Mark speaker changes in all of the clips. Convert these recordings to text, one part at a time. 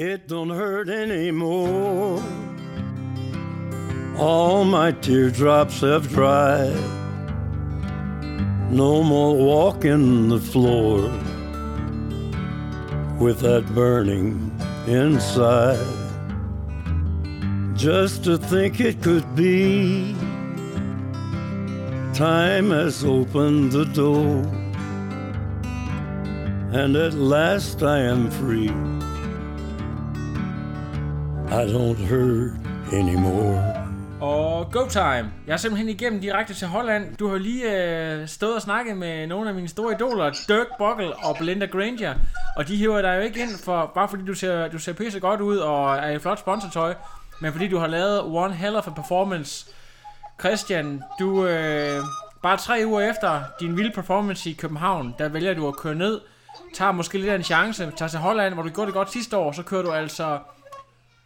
Speaker 1: It don't hurt anymore. All my teardrops have dried. No more walking the floor with that burning inside. Just to think it could be. Time has opened the door. And at last I am free. I don't hurt anymore.
Speaker 2: Og go time. Jeg er simpelthen igennem direkte til Holland. Du har lige øh, stået og snakket med nogle af mine store idoler, Dirk Buckle og Belinda Granger. Og de hiver dig jo ikke ind, for, bare fordi du ser, du ser pisse godt ud og er i flot sponsortøj, men fordi du har lavet one hell of a performance. Christian, du øh, bare tre uger efter din vilde performance i København, der vælger du at køre ned, tager måske lidt af en chance, tager til Holland, hvor du gjorde det godt sidste år, så kører du altså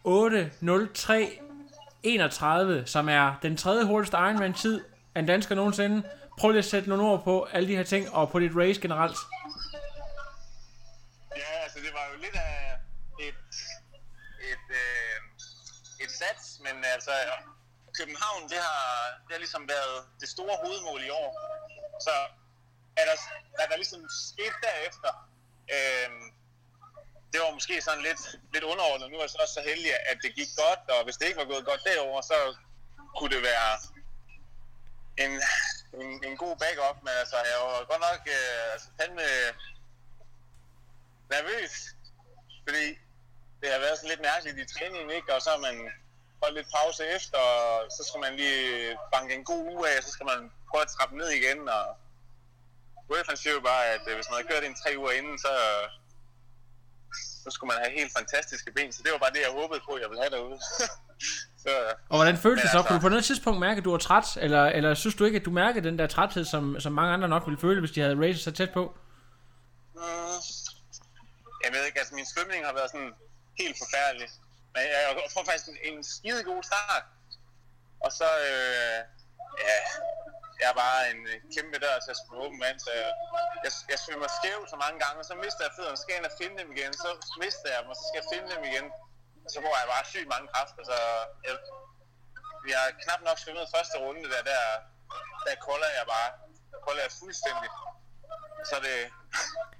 Speaker 2: 8.03 31, som er den tredje hurtigste Ironman-tid af en dansker nogensinde. Prøv lige at sætte nogle ord på alle de her ting, og på dit race generelt.
Speaker 3: Ja, altså det var jo lidt af et, et, øh, et sats, men altså København, det har, det har ligesom været det store hovedmål i år. Så er der, er der ligesom sket derefter, øh, det var måske sådan lidt, lidt underordnet. Nu er jeg så også så heldig, at det gik godt, og hvis det ikke var gået godt derover, så kunne det være en, en, en god backup, men altså, jeg var godt nok øh, altså, fandme nervøs, fordi det har været sådan lidt mærkeligt i træningen, ikke? Og så har man holdt lidt pause efter, og så skal man lige banke en god uge af, og så skal man prøve at trappe ned igen, og UEFA siger jo bare, at øh, hvis man havde kørt en tre uger inden, så, så skulle man have helt fantastiske ben, så det var bare det, jeg håbede på, jeg ville have derude. så,
Speaker 2: Og hvordan føltes det så?
Speaker 3: altså-
Speaker 2: Kunne du på noget tidspunkt mærke, at du var træt? Eller, eller synes du ikke, at du mærkede den der træthed, som, som mange andre nok ville føle, hvis de havde racet så tæt på?
Speaker 3: Mm, jeg ved ikke, altså min svømning har været sådan helt forfærdelig. Men jeg, jeg får faktisk en, en skide god start. Og så, øh, jeg er bare en kæmpe dør til at svømme åben vand, så jeg, jeg, jeg svømmer skæv så mange gange, og så mister jeg fødderne, så skal jeg finde dem igen, så mister jeg dem, og så skal jeg finde dem igen. Og så bruger jeg bare sygt mange kræfter, så jeg, vi har knap nok svømmet første runde der, der, der kolder jeg bare, kolder jeg fuldstændig. Så det,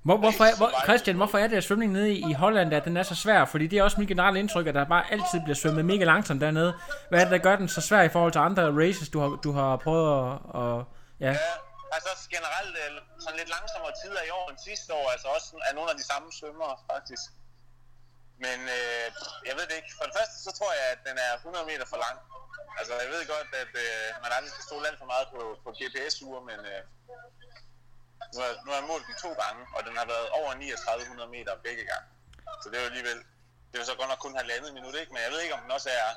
Speaker 2: Hvor, hvorfor er, hvor, Christian, hvorfor er det, at svømningen nede i, i Holland, at den er så svær? Fordi det er også mit generelle indtryk, at der bare altid bliver svømmet mega langsomt dernede. Hvad er det, der gør den så svær i forhold til andre races, du har, du har prøvet at... at ja.
Speaker 3: Ja, altså også generelt øh, sådan lidt langsommere tider i år end sidste år, altså også er nogle af de samme svømmere faktisk. Men øh, jeg ved det ikke. For det første, så tror jeg, at den er 100 meter for lang. Altså jeg ved godt, at øh, man aldrig skal stole alt for meget på, på GPS-ure, men øh, nu, har, nu har jeg målt den to gange, og den har været over 3900 meter begge gange. Så det er jo alligevel, det er så godt nok kun halvandet minut, ikke? Men jeg ved ikke, om den også er,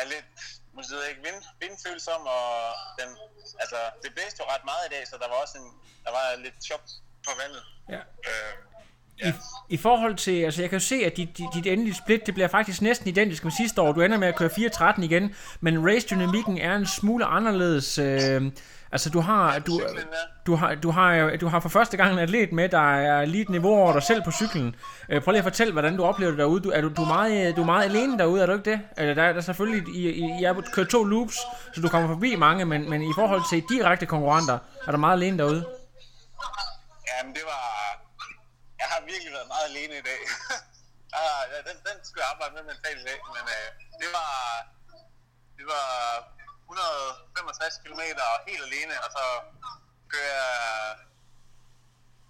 Speaker 3: er lidt, måske ikke, vind, vindfølsom, og den, altså, det blæste jo ret meget i dag, så der var også en, der var lidt chok på vandet.
Speaker 2: Ja.
Speaker 3: Øh,
Speaker 2: I, I forhold til, altså jeg kan jo se, at dit, dit, endelige split, det bliver faktisk næsten identisk med sidste år. Du ender med at køre 4.13 igen, men race-dynamikken er en smule anderledes. Øh, altså du har, du, du, har, du, har, du har for første gang en atlet med, der er lige et niveau over dig selv på cyklen. Øh, prøv lige at fortælle, hvordan du oplever det derude. Du, er, du, du, er meget, du er meget alene derude, er du ikke det? Eller der, der er selvfølgelig, I, I, har kørt to loops, så du kommer forbi mange, men, men i forhold til direkte konkurrenter, er du meget alene derude?
Speaker 3: Jamen, det var... Jeg har virkelig været meget alene i dag. ah, ja, den, den skulle jeg arbejde med mentalt i dag, men øh, det var... Det var 165 km helt alene, og så kører jeg...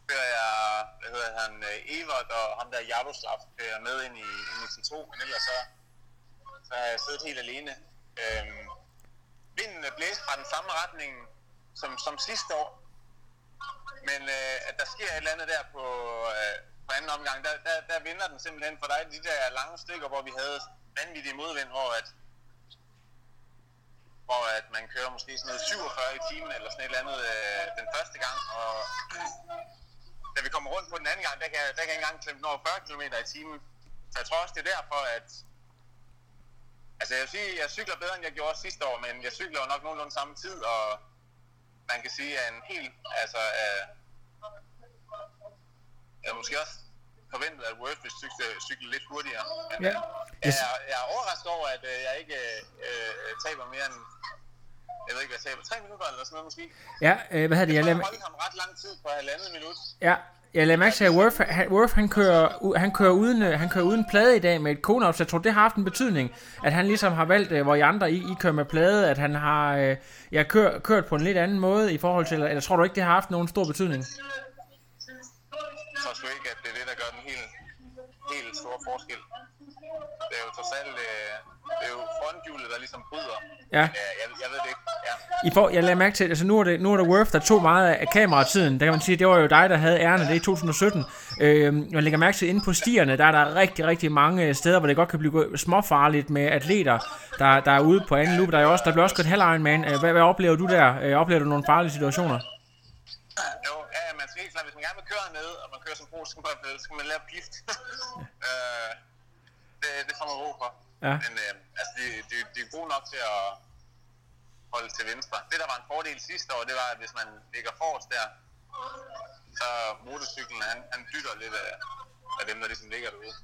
Speaker 3: Kører jeg, hvad hedder han, øh, Evert og ham der Jaroslav kører med ind i, ind i sin to, men ellers så, så har jeg siddet helt alene. Øhm, vinden blæste fra den samme retning som, som sidste år, men øh, at der sker et eller andet der på, øh, på anden omgang, der, der, der vinder den simpelthen, for dig de der lange stykker, hvor vi havde vanvittig modvind, hvor at, hvor at man kører måske sådan noget 47 i timen eller sådan et eller andet øh, den første gang, og da vi kommer rundt på den anden gang, der kan, der kan jeg ikke engang klemme den over 40 km i timen. Så jeg tror også, det er derfor, at Altså jeg vil sige, jeg cykler bedre, end jeg gjorde sidste år, men jeg cykler jo nok nogenlunde samme tid, og man kan sige, at en helt, altså, øh, jeg måske også forventet, at Worth vil cykle, cykle lidt hurtigere. Men
Speaker 2: Ja.
Speaker 3: jeg, er, jeg er overrasket over, at øh, jeg ikke øh, øh, taber mere end, jeg ved ikke, hvad jeg taber, tre minutter eller sådan noget måske.
Speaker 2: Ja, øh, hvad hedder det? Jeg
Speaker 3: Jeg
Speaker 2: lader,
Speaker 3: holdt ham ret lang tid på halvandet minut.
Speaker 2: ja, jeg lader mærke til, at Worth, han, Worth, han, kører, han, kører uden, øh, han kører uden plade i dag med et kone så jeg tror, det har haft en betydning, at han ligesom har valgt, hvor I andre I, I kører med plade, at han har øh, ja, kør, kørt på en lidt anden måde i forhold til, eller, eller tror du ikke, det har haft nogen stor betydning?
Speaker 3: Tror sgu ikke, at det er det, der gør den helt, helt store forskel. Det er jo trods alt, øh, det er jo fronthjulet, der ligesom bryder.
Speaker 2: Ja.
Speaker 3: Men, øh, jeg, jeg ved det ikke. Ja.
Speaker 2: I får, jeg lader mærke til, altså nu er det, nu er det Worth, der tog meget af kameratiden. Der kan man sige, det var jo dig, der havde ærende det i 2017. Øh, jeg lægger mærke til, inde på stierne, der er der rigtig, rigtig mange steder, hvor det godt kan blive småfarligt med atleter, der, der er ude på anden loop. Der, er jo også, der bliver også kørt halv Ironman. Øh, Hvad, hvad oplever du der? Øh, oplever du nogle farlige situationer?
Speaker 3: Jo, ja, ja, man skal helt klart, hvis man gerne vil køre ned, og man kører som pro, så skal man, skal man lære pift. øh, det, det får man ro for.
Speaker 2: Ja.
Speaker 3: Men øh, altså, de, de, de er gode nok til at holde til venstre. Det, der var en fordel sidste år, det var, at hvis man ligger forrest der, så motorcyklen, han, han dytter lidt af, af dem, der ligesom ligger derude.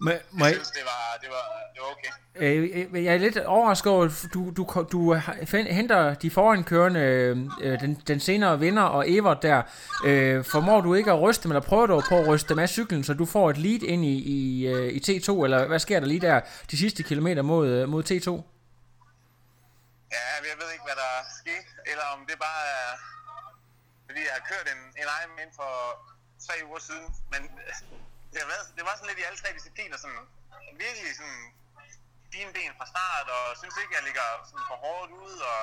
Speaker 3: Men
Speaker 2: Må, må
Speaker 3: jeg
Speaker 2: jeg,
Speaker 3: synes, det var, det var, det var okay.
Speaker 2: øh, øh, jeg er lidt overrasket over, du, du, du henter de forankørende, øh, den, den senere vinder og Evert der. Øh, formår du ikke at ryste dem, eller prøver du på at ryste dem af cyklen, så du får et lead ind i, i, øh, i T2, eller hvad sker der lige der de sidste kilometer mod, øh, mod T2?
Speaker 3: Ja, jeg ved ikke, hvad der er sket, eller om det bare er, fordi jeg har kørt en, en Ironman for tre uger siden, men det, har været, det var sådan lidt i alle tre discipliner, sådan virkelig sådan fine ben fra start, og synes ikke, jeg ligger sådan for hårdt ud, og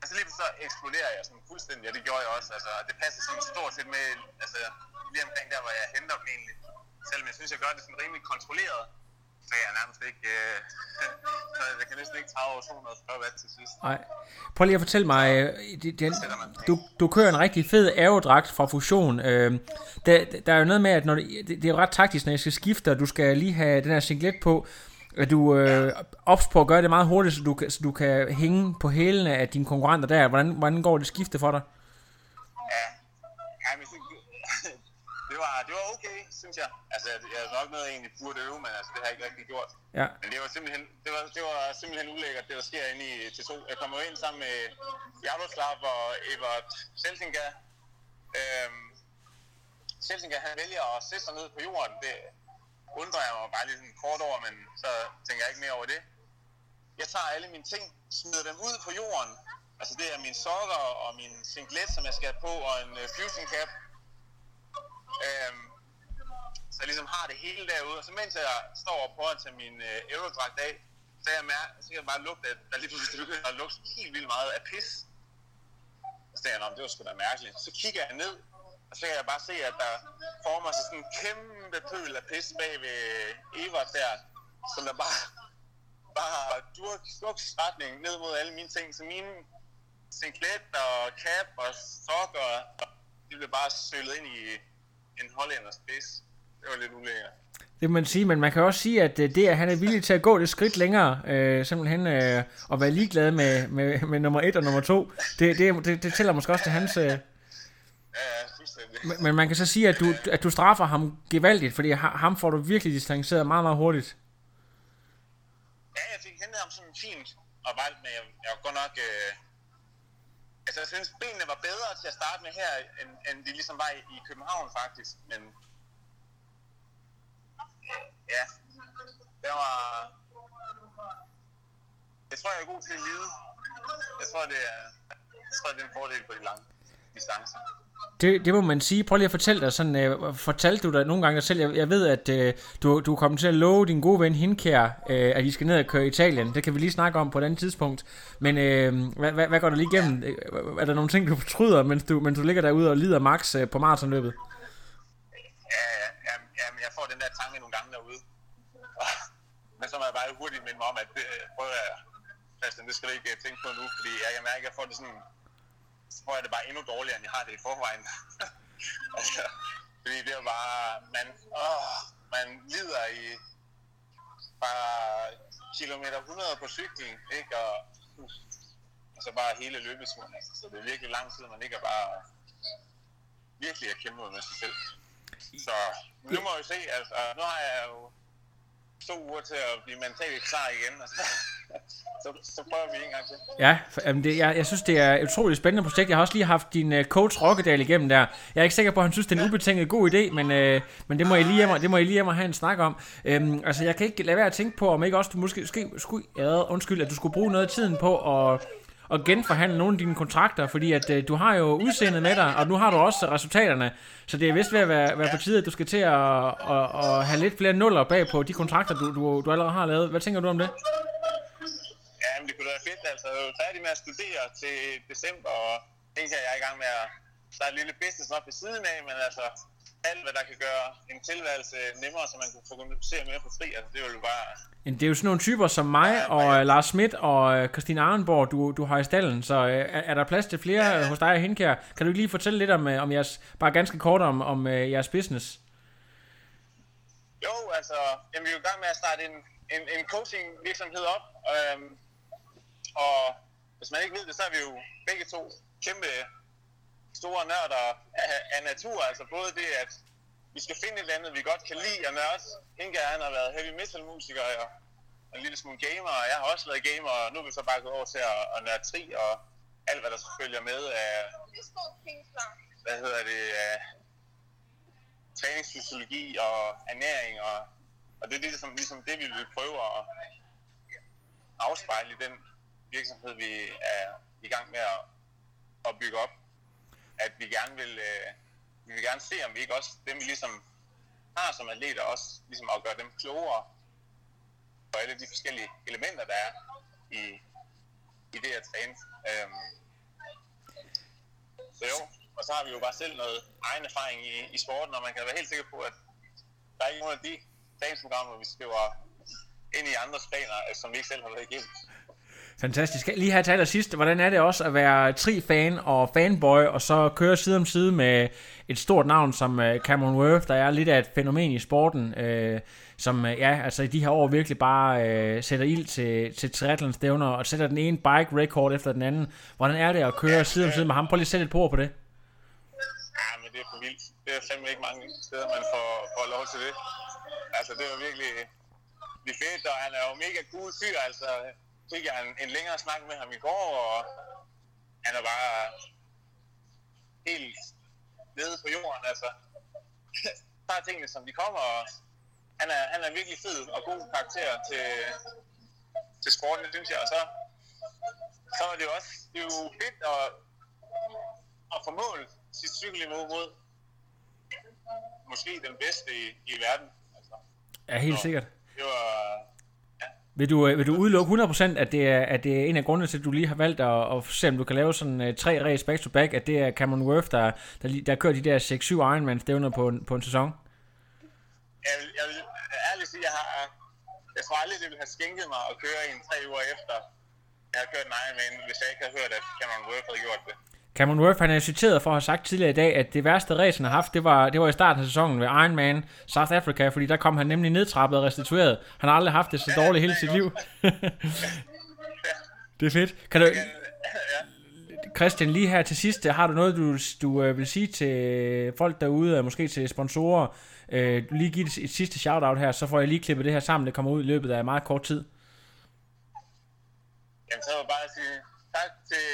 Speaker 3: altså lige så eksploderer jeg sådan fuldstændig, og det gjorde jeg også, altså det passer sådan stort set med, altså lige omkring der, hvor jeg henter dem egentlig, selvom jeg synes, jeg gør det sådan rimelig kontrolleret, så jeg nærmest ikke, øh, så jeg kan næsten ikke tage over 240 watt til sidst.
Speaker 2: Nej. Prøv lige at fortælle mig, øh, det, det, du, du kører en rigtig fed aerodragt fra Fusion. Øh, der, der er jo noget med, at når det, det, er jo ret taktisk, når jeg skal skifte, og du skal lige have den her singlet på, at du øh, ops på at gøre det meget hurtigt, så du, kan- så du kan hænge på hælene af dine konkurrenter der. Hvordan, hvordan går det skifte for dig?
Speaker 3: Ja, ja men det, det, var, det var okay, synes jeg. Altså, jeg, er nok noget, jeg egentlig burde øve, men altså, det har jeg ikke rigtig gjort.
Speaker 2: Ja.
Speaker 3: Men det var simpelthen, det var, det var simpelthen ulækkert, det der sker inde i T2. Jeg kommer ind sammen med Jaroslav og Evert Seltinga. Øhm, Seltinga, han vælger at sætte sig ned på jorden. Det undrer jeg mig bare lige sådan kort over, men så tænker jeg ikke mere over det. Jeg tager alle mine ting, smider dem ud på jorden. Altså det er mine sokker og min singlet, som jeg skal have på, og en uh, fusion cap. Øhm, så jeg ligesom har det hele derude. Og så mens jeg står og prøver at tage min øh, aerodragt af, så, jeg mær- så kan jeg bare lugte, at der lige pludselig begynder at lugte helt vildt meget af pis. Så tænker jeg, det var sgu da mærkeligt. Så kigger jeg ned, og så kan jeg bare se, at der former sig sådan en kæmpe pøl af pis bag ved øh, Evert der, som der bare, bare durk, retning ned mod alle mine ting. Så mine singlet og cap og sokker, de blev bare sølet ind i en hollænders pis. Det var lidt ulækkert.
Speaker 2: Det må man sige, men man kan også sige, at øh, det, at han er villig til at gå det skridt længere, øh, simpelthen øh, og være ligeglad med, med, med nummer et og nummer to, det, det, det, det tæller måske også til hans... Øh,
Speaker 3: Ja, ja, fuldstændig.
Speaker 2: men, men man kan så sige, at du, at du straffer ham gevaldigt, fordi ha- ham får du virkelig distanceret meget, meget hurtigt.
Speaker 3: Ja, jeg fik hentet ham sådan fint, og var, men jeg, jeg var godt nok... Øh, altså, jeg synes, benene var bedre til at starte med her, end, end de ligesom var i, i København, faktisk. Men ja, det var... Jeg tror, jeg er god til at lide. Jeg tror, det er, jeg tror, det er en fordel på de lange distancer.
Speaker 2: Det, det må man sige. Prøv lige at fortælle dig sådan, øh, fortalte du dig nogle gange dig selv, jeg, jeg ved, at øh, du, du kommer til at love din gode ven Hinkær, øh, at I skal ned og køre i Italien. Det kan vi lige snakke om på et andet tidspunkt. Men øh, hvad, hvad, hvad går der lige igennem? Øh, er der nogle ting, du fortryder, mens du, mens du ligger derude og lider max øh, på maratonløbet?
Speaker 3: Ja, ja, jamen, jeg får den der tanke nogle gange derude. Men så må jeg bare hurtigt minde mig om, at det, prøv at Christian, det skal du ikke øh, tænke på nu, fordi jeg kan mærke, at jeg får det sådan, så får jeg det bare endnu dårligere, end jeg har det i forvejen. altså, fordi det er bare, man, åh, man lider i bare kilometer 100 på cyklen, ikke? Og, og så bare hele løbeturen, altså. Så det er virkelig lang tid, man ikke er bare virkelig at kæmpe med sig selv. Så nu må vi se, altså, nu har jeg jo to uger til at blive mentalt klar igen, Altså. så, så, prøver vi en gang til.
Speaker 2: Ja, for, jamen det, jeg, jeg synes, det er et utroligt spændende projekt. Jeg har også lige haft din uh, coach Rokkedal igennem der. Jeg er ikke sikker på, at han synes, det er en ubetinget god idé, men, uh, men det må jeg lige hjem, det må jeg lige hjem og have en snak om. Um, altså, jeg kan ikke lade være at tænke på, om ikke også du måske, måske, skulle, ja, undskyld, at du skulle bruge noget af tiden på at at genforhandle nogle af dine kontrakter, fordi at øh, du har jo udseendet med dig, og nu har du også resultaterne, så det er vist ved at være, være på tide, at du skal til at, at, at have lidt flere nuller bag på de kontrakter, du, du, du allerede har lavet. Hvad tænker du om det?
Speaker 3: Ja, men det kunne da være fedt, altså. Jeg er færdig med at studere til december, og tænker, jeg er i gang med at starte et lille business op ved siden af, men altså, alt hvad der kan gøre en tilværelse nemmere, så man kan fokusere mere på fri, altså det vil jo bare...
Speaker 2: Men det er jo sådan nogle typer som mig og uh, Lars Schmidt og uh, Christine Arnborg, du, du har i stallen, så uh, er, er der plads til flere ja, ja. hos dig og Henkær? Kan du lige fortælle lidt om, om jeres, bare ganske kort om, om jeres business?
Speaker 3: Jo, altså, jamen, vi er jo i gang med at starte en, en, en coaching virksomhed op, øhm, og hvis man ikke ved det, så er vi jo begge to kæmpe store nørder af, af natur, altså både det, at vi skal finde et eller andet, vi godt kan lide at nørde. Inga, han har været heavy metal musiker og en lille smule gamer, og jeg har også været gamer, og nu er vi så bare gået over til at, at nørde tri og alt, hvad der så følger med af, hvad hedder det, af træningsfysiologi og ernæring, og, og det er ligesom, ligesom det, vi vil prøve at afspejle i den virksomhed, vi er i gang med at, at bygge op. At vi gerne vil, øh, vi vil gerne se, om vi ikke også, dem vi ligesom har som atleter, også ligesom at gøre dem klogere på alle de forskellige elementer, der er i, i det at træne. Øhm, så jo, og så har vi jo bare selv noget egen erfaring i, i sporten, og man kan være helt sikker på, at der er ikke nogen af de træningsprogrammer, vi skriver ind i andres planer, som vi ikke selv har været igennem.
Speaker 2: Fantastisk. Lige her til allersidst, hvordan er det også at være tri-fan og fanboy, og så køre side om side med et stort navn som øh, Cameron Worth, der er lidt af et fænomen i sporten, øh, som øh, ja, altså i de her år virkelig bare øh, sætter ild til, til triathlon-stævner, og sætter den ene bike record efter den anden. Hvordan er det at køre side om side med ham? Prøv lige at sætte et ord på det.
Speaker 3: Ja, men det er for vildt. Det er fandme ikke mange steder, man får, får lov til det. Altså, det var virkelig det fedt, og han er jo mega cool fyr, altså fik jeg en, en længere snak med ham i går, og han er bare helt nede på jorden, altså. Tager tingene, som de kommer, og han er, han er virkelig fed og god karakter til, til sporten, synes jeg. Og så, så er det jo også det er jo fedt at, at få målt sit cykelniveau mod måske den bedste i, i verden. Altså.
Speaker 2: Ja, helt
Speaker 3: så,
Speaker 2: sikkert.
Speaker 3: Det var,
Speaker 2: vil du, øh, vil du udelukke 100% at det, er, at det er en af grundene til, at du lige har valgt at, at se, om du kan lave sådan uh, tre race back-to-back, at det er Cameron Worth, der, der, der kører de der 6-7 Ironman-stævner på, en, på en sæson?
Speaker 3: Jeg vil, jeg vil ærligt sige, jeg har, jeg tror aldrig, det ville have skænket mig at køre en tre uger efter, jeg har kørt en Ironman, hvis jeg ikke havde hørt, at Cameron Worth havde gjort det.
Speaker 2: Cameron Worth, han er citeret for at have sagt tidligere i dag, at det værste race, han har haft, det var, det var i starten af sæsonen ved Ironman South Africa, fordi der kom han nemlig nedtrappet og restitueret. Han har aldrig haft det så dårligt hele sit liv. det er fedt. Kan du, Christian, lige her til sidst, har du noget, du, du øh, vil sige til folk derude, måske til sponsorer? Øh, du lige give et, et sidste shout-out her, så får jeg lige klippet det her sammen. Det kommer ud i løbet af meget kort tid.
Speaker 3: Jamen, så vil jeg bare sige tak til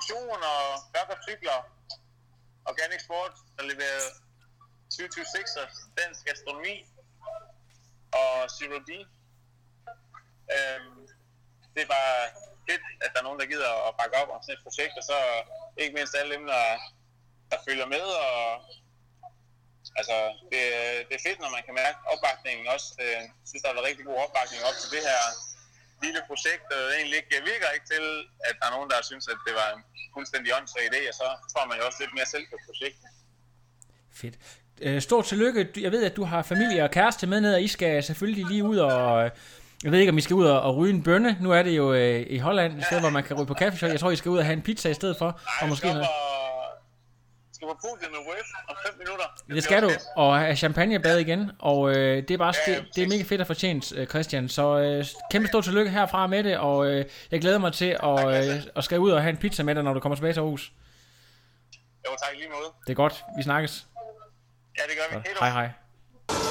Speaker 3: motion og Børker Cykler, Organic Sport, der leverer 226'er, Dansk Astronomi og Zero D. Øhm, det er bare fedt, at der er nogen, der gider at bakke op om sådan et projekt, og så ikke mindst alle dem, der, der følger med, og altså, det, det er fedt, når man kan mærke opbakningen også. Øh, jeg synes, der har været rigtig god opbakning op til det her lille projekt, og egentlig ikke virker ikke til, at der er nogen, der synes, at det var en fuldstændig åndssvag idé, og så får man jo også lidt mere selv på projektet.
Speaker 2: Fedt. øh, stort tillykke. Jeg ved, at du har familie og kæreste med ned, og I skal selvfølgelig lige ud og... øh, Jeg ved ikke, om I skal ud og, og ryge en bønne. Nu er det jo øh, i Holland, et sted, hvor man kan ryge på kaffeshop. Jeg tror, I skal ud og have en pizza i stedet for. Og
Speaker 3: Ej,
Speaker 2: måske noget.
Speaker 3: Skal på Putin og Wave om 5 minutter.
Speaker 2: Det skal du, og have champagnebad igen, og øh, det er bare
Speaker 3: Ja,
Speaker 2: det, det er mega fedt at fortjent, øh, Christian. Så øh, kæmpe stort tillykke herfra med det, og øh, jeg glæder mig til at, øh, at skal ud og have en pizza med dig, når du kommer tilbage til Aarhus.
Speaker 3: Jo, tak lige måde.
Speaker 2: Det er godt, vi snakkes.
Speaker 3: Ja, det gør vi.
Speaker 2: Hej hej.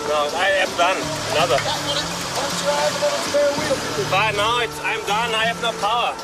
Speaker 4: No, I am done. Another. But no, it's, I'm done. I have no power.